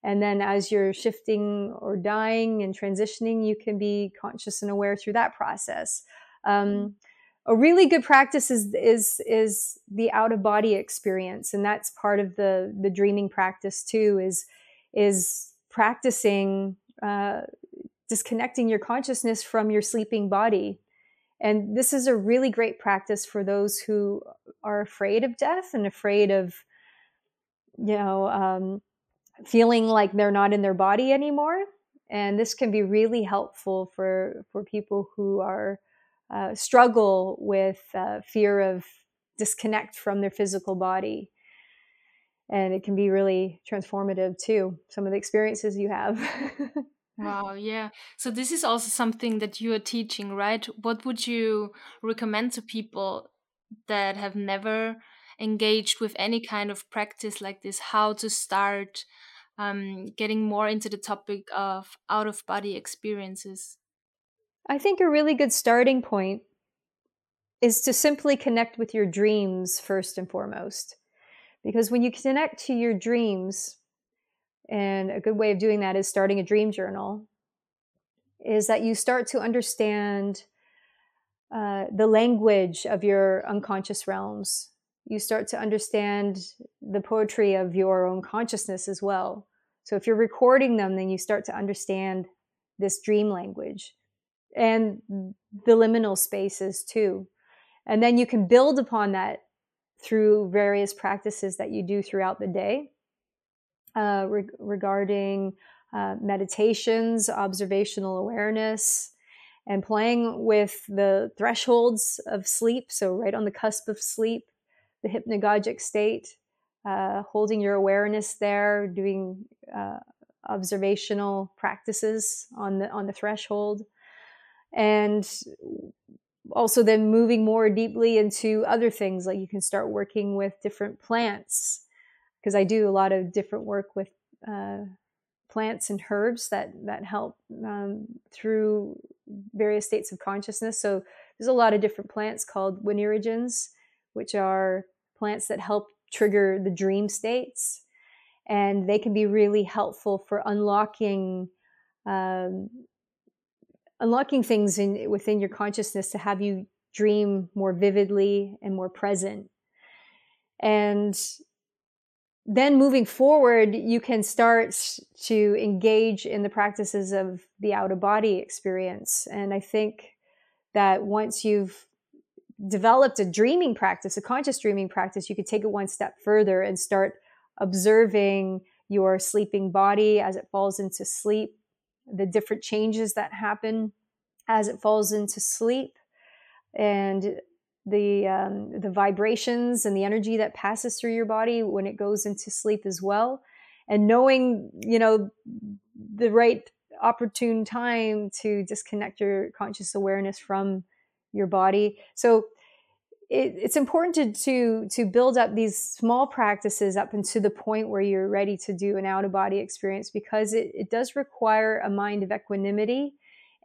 [SPEAKER 2] And then as you're shifting or dying and transitioning, you can be conscious and aware through that process. Um, a really good practice is is is the out of body experience, and that's part of the the dreaming practice too. Is is practicing uh, disconnecting your consciousness from your sleeping body. And this is a really great practice for those who are afraid of death and afraid of, you know, um, feeling like they're not in their body anymore. And this can be really helpful for for people who are uh, struggle with uh, fear of disconnect from their physical body. And it can be really transformative too. Some of the experiences you have.
[SPEAKER 1] wow, yeah. So this is also something that you are teaching, right? What would you recommend to people that have never engaged with any kind of practice like this? How to start? um, getting more into the topic of out of body experiences?
[SPEAKER 2] I think a really good starting point is to simply connect with your dreams first and foremost. Because when you connect to your dreams, and a good way of doing that is starting a dream journal, is that you start to understand uh, the language of your unconscious realms. You start to understand the poetry of your own consciousness as well. So if you're recording them, then you start to understand this dream language and the liminal spaces too. And then you can build upon that through various practices that you do throughout the day uh, re- regarding uh, meditations, observational awareness, and playing with the thresholds of sleep. So, right on the cusp of sleep, the hypnagogic state, uh, holding your awareness there, doing uh, observational practices on the on the threshold, and also then moving more deeply into other things like you can start working with different plants because I do a lot of different work with uh, plants and herbs that that help um, through various states of consciousness. So there's a lot of different plants called oneirogens, which are plants that help trigger the dream states. And they can be really helpful for unlocking um, unlocking things in within your consciousness to have you dream more vividly and more present. And then moving forward, you can start to engage in the practices of the out of body experience. And I think that once you've developed a dreaming practice, a conscious dreaming practice, you could take it one step further and start observing your sleeping body as it falls into sleep, the different changes that happen as it falls into sleep, and the um, the vibrations and the energy that passes through your body when it goes into sleep as well, and knowing you know the right opportune time to disconnect your conscious awareness from your body. So it, it's important to, to to build up these small practices up into the point where you're ready to do an out of body experience because it, it does require a mind of equanimity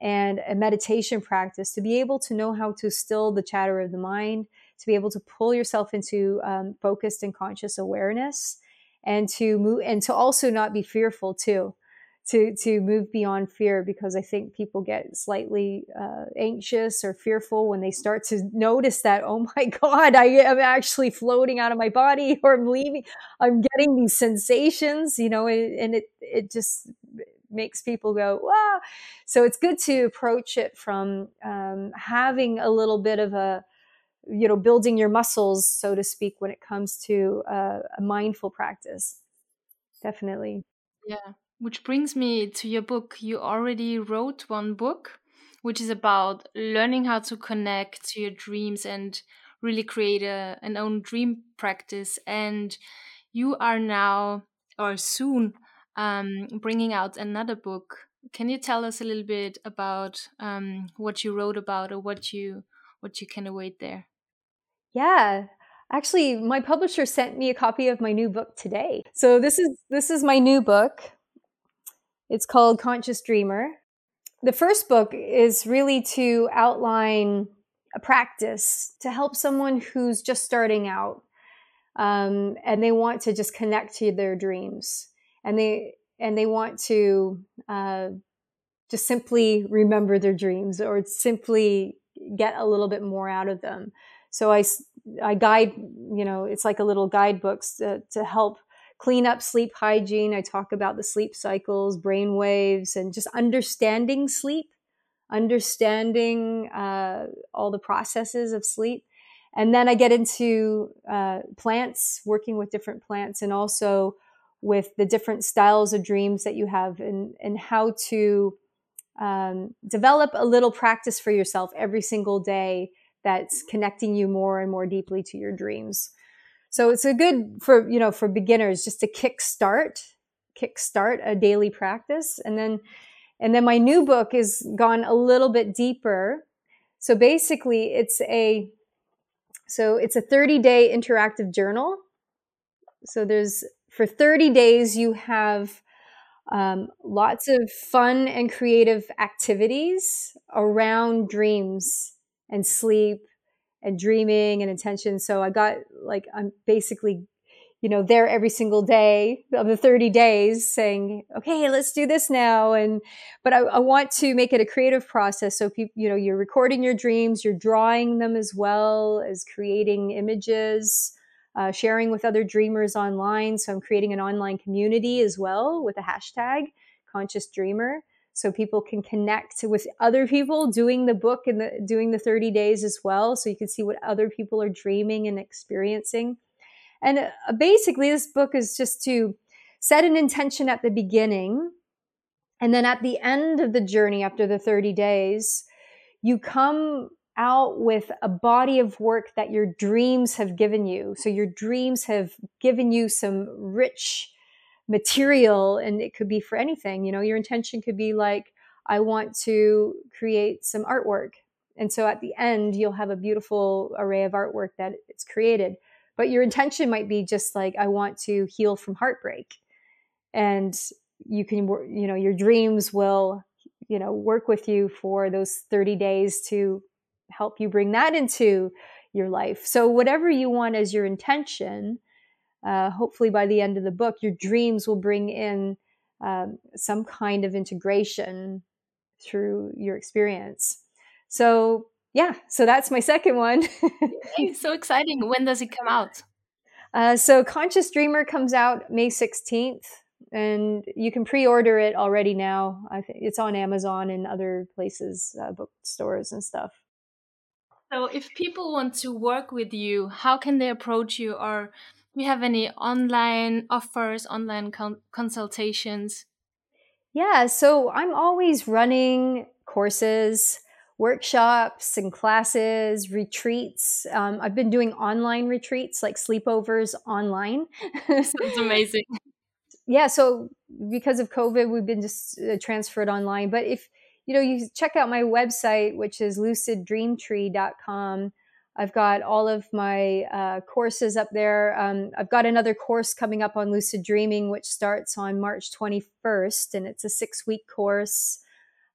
[SPEAKER 2] and a meditation practice to be able to know how to still the chatter of the mind, to be able to pull yourself into um, focused and conscious awareness, and to move and to also not be fearful too to to move beyond fear because I think people get slightly uh, anxious or fearful when they start to notice that oh my god I am actually floating out of my body or I'm leaving I'm getting these sensations you know and it it just makes people go wow so it's good to approach it from um, having a little bit of a you know building your muscles so to speak when it comes to uh, a mindful practice definitely
[SPEAKER 1] yeah which brings me to your book. You already wrote one book, which is about learning how to connect to your dreams and really create a, an own dream practice. And you are now, or soon, um, bringing out another book. Can you tell us a little bit about um, what you wrote about, or what you what you can await there?
[SPEAKER 2] Yeah, actually, my publisher sent me a copy of my new book today. So this is this is my new book. It's called Conscious Dreamer. The first book is really to outline a practice to help someone who's just starting out um, and they want to just connect to their dreams. And they and they want to uh, just simply remember their dreams or simply get a little bit more out of them. So I, I guide, you know, it's like a little guidebooks to, to help clean up sleep hygiene. I talk about the sleep cycles, brain waves, and just understanding sleep, understanding uh, all the processes of sleep. And then I get into uh, plants, working with different plants, and also with the different styles of dreams that you have, and, and how to um, develop a little practice for yourself every single day that's connecting you more and more deeply to your dreams. So it's a good for you know for beginners just to kick start, kick start a daily practice, and then and then my new book is gone a little bit deeper. So basically, it's a so it's a 30 day interactive journal. So there's for 30 days you have um, lots of fun and creative activities around dreams and sleep and dreaming and intention. So I got like, I'm basically, you know, there every single day of the 30 days saying, okay, let's do this now. And, but I, I want to make it a creative process. So people, you know, you're recording your dreams, you're drawing them as well as creating images uh, sharing with other dreamers online. So I'm creating an online community as well with a hashtag conscious dreamer. So people can connect with other people doing the book and the, doing the 30 days as well. So you can see what other people are dreaming and experiencing. And uh, basically, this book is just to set an intention at the beginning. And then at the end of the journey, after the 30 days, you come out with a body of work that your dreams have given you. So your dreams have given you some rich material and it could be for anything. You know, your intention could be like, I want to create some artwork. And so at the end, you'll have a beautiful array of artwork that it's created. But your intention might be just like, I want to heal from heartbreak. And you can, you know, your dreams will, you know, work with you for those 30 days to help you bring that into your life. So, whatever you want as your intention, uh, hopefully by the end of the book, your dreams will bring in um, some kind of integration through your experience. So, yeah, so that's my second one.
[SPEAKER 1] so exciting. When does it come out?
[SPEAKER 2] Uh, so, Conscious Dreamer comes out May 16th, and you can pre order it already now. I think it's on Amazon and other places, uh, bookstores and stuff.
[SPEAKER 1] So, if people want to work with you, how can they approach you? Or do you have any online offers, online con consultations?
[SPEAKER 2] Yeah, so I'm always running courses, workshops, and classes, retreats. Um, I've been doing online retreats, like sleepovers online.
[SPEAKER 1] Sounds amazing.
[SPEAKER 2] yeah, so because of COVID, we've been just uh, transferred online. But if you know, you check out my website, which is luciddreamtree.com. I've got all of my uh, courses up there. Um, I've got another course coming up on lucid dreaming, which starts on March 21st, and it's a six week course,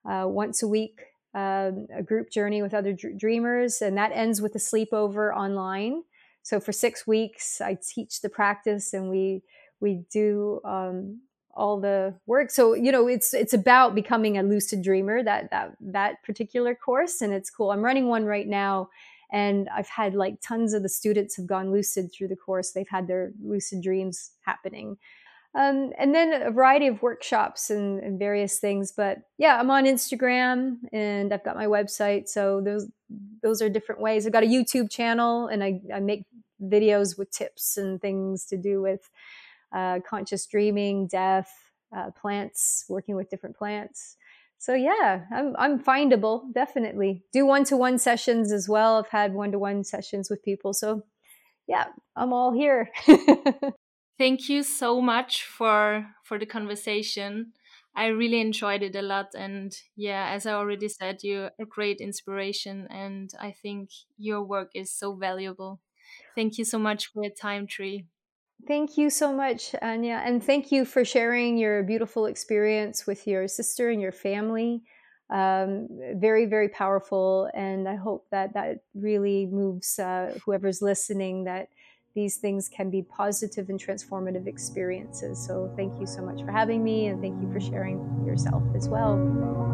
[SPEAKER 2] uh, once a week, um, a group journey with other dr- dreamers, and that ends with a sleepover online. So for six weeks, I teach the practice, and we we do um, all the work. So you know it's it's about becoming a lucid dreamer that that that particular course and it's cool. I'm running one right now and i've had like tons of the students have gone lucid through the course. They've had their lucid dreams happening. Um, and then a variety of workshops and, and, various things but yeah i'm on instagram and i've got my website so those those are different ways. I've got a youtube channel and i, I make videos with tips and things to do with uh, conscious dreaming, death, uh, plants, working with different plants. So yeah, I'm I'm findable definitely. Do one to one sessions as well. I've had one to one sessions with people. So yeah, I'm all here.
[SPEAKER 1] Thank you so much for for the conversation. I really enjoyed it a lot and yeah, as I already said, you're a great inspiration and I think your work is so valuable. Thank you so much for your time, Tree.
[SPEAKER 2] Thank you so much, Anya. And thank you for sharing your beautiful experience with your sister and your family. Um, very, very powerful. And I hope that that really moves uh, whoever's listening that these things can be positive and transformative experiences. So thank you so much for having me and thank you for sharing yourself as well.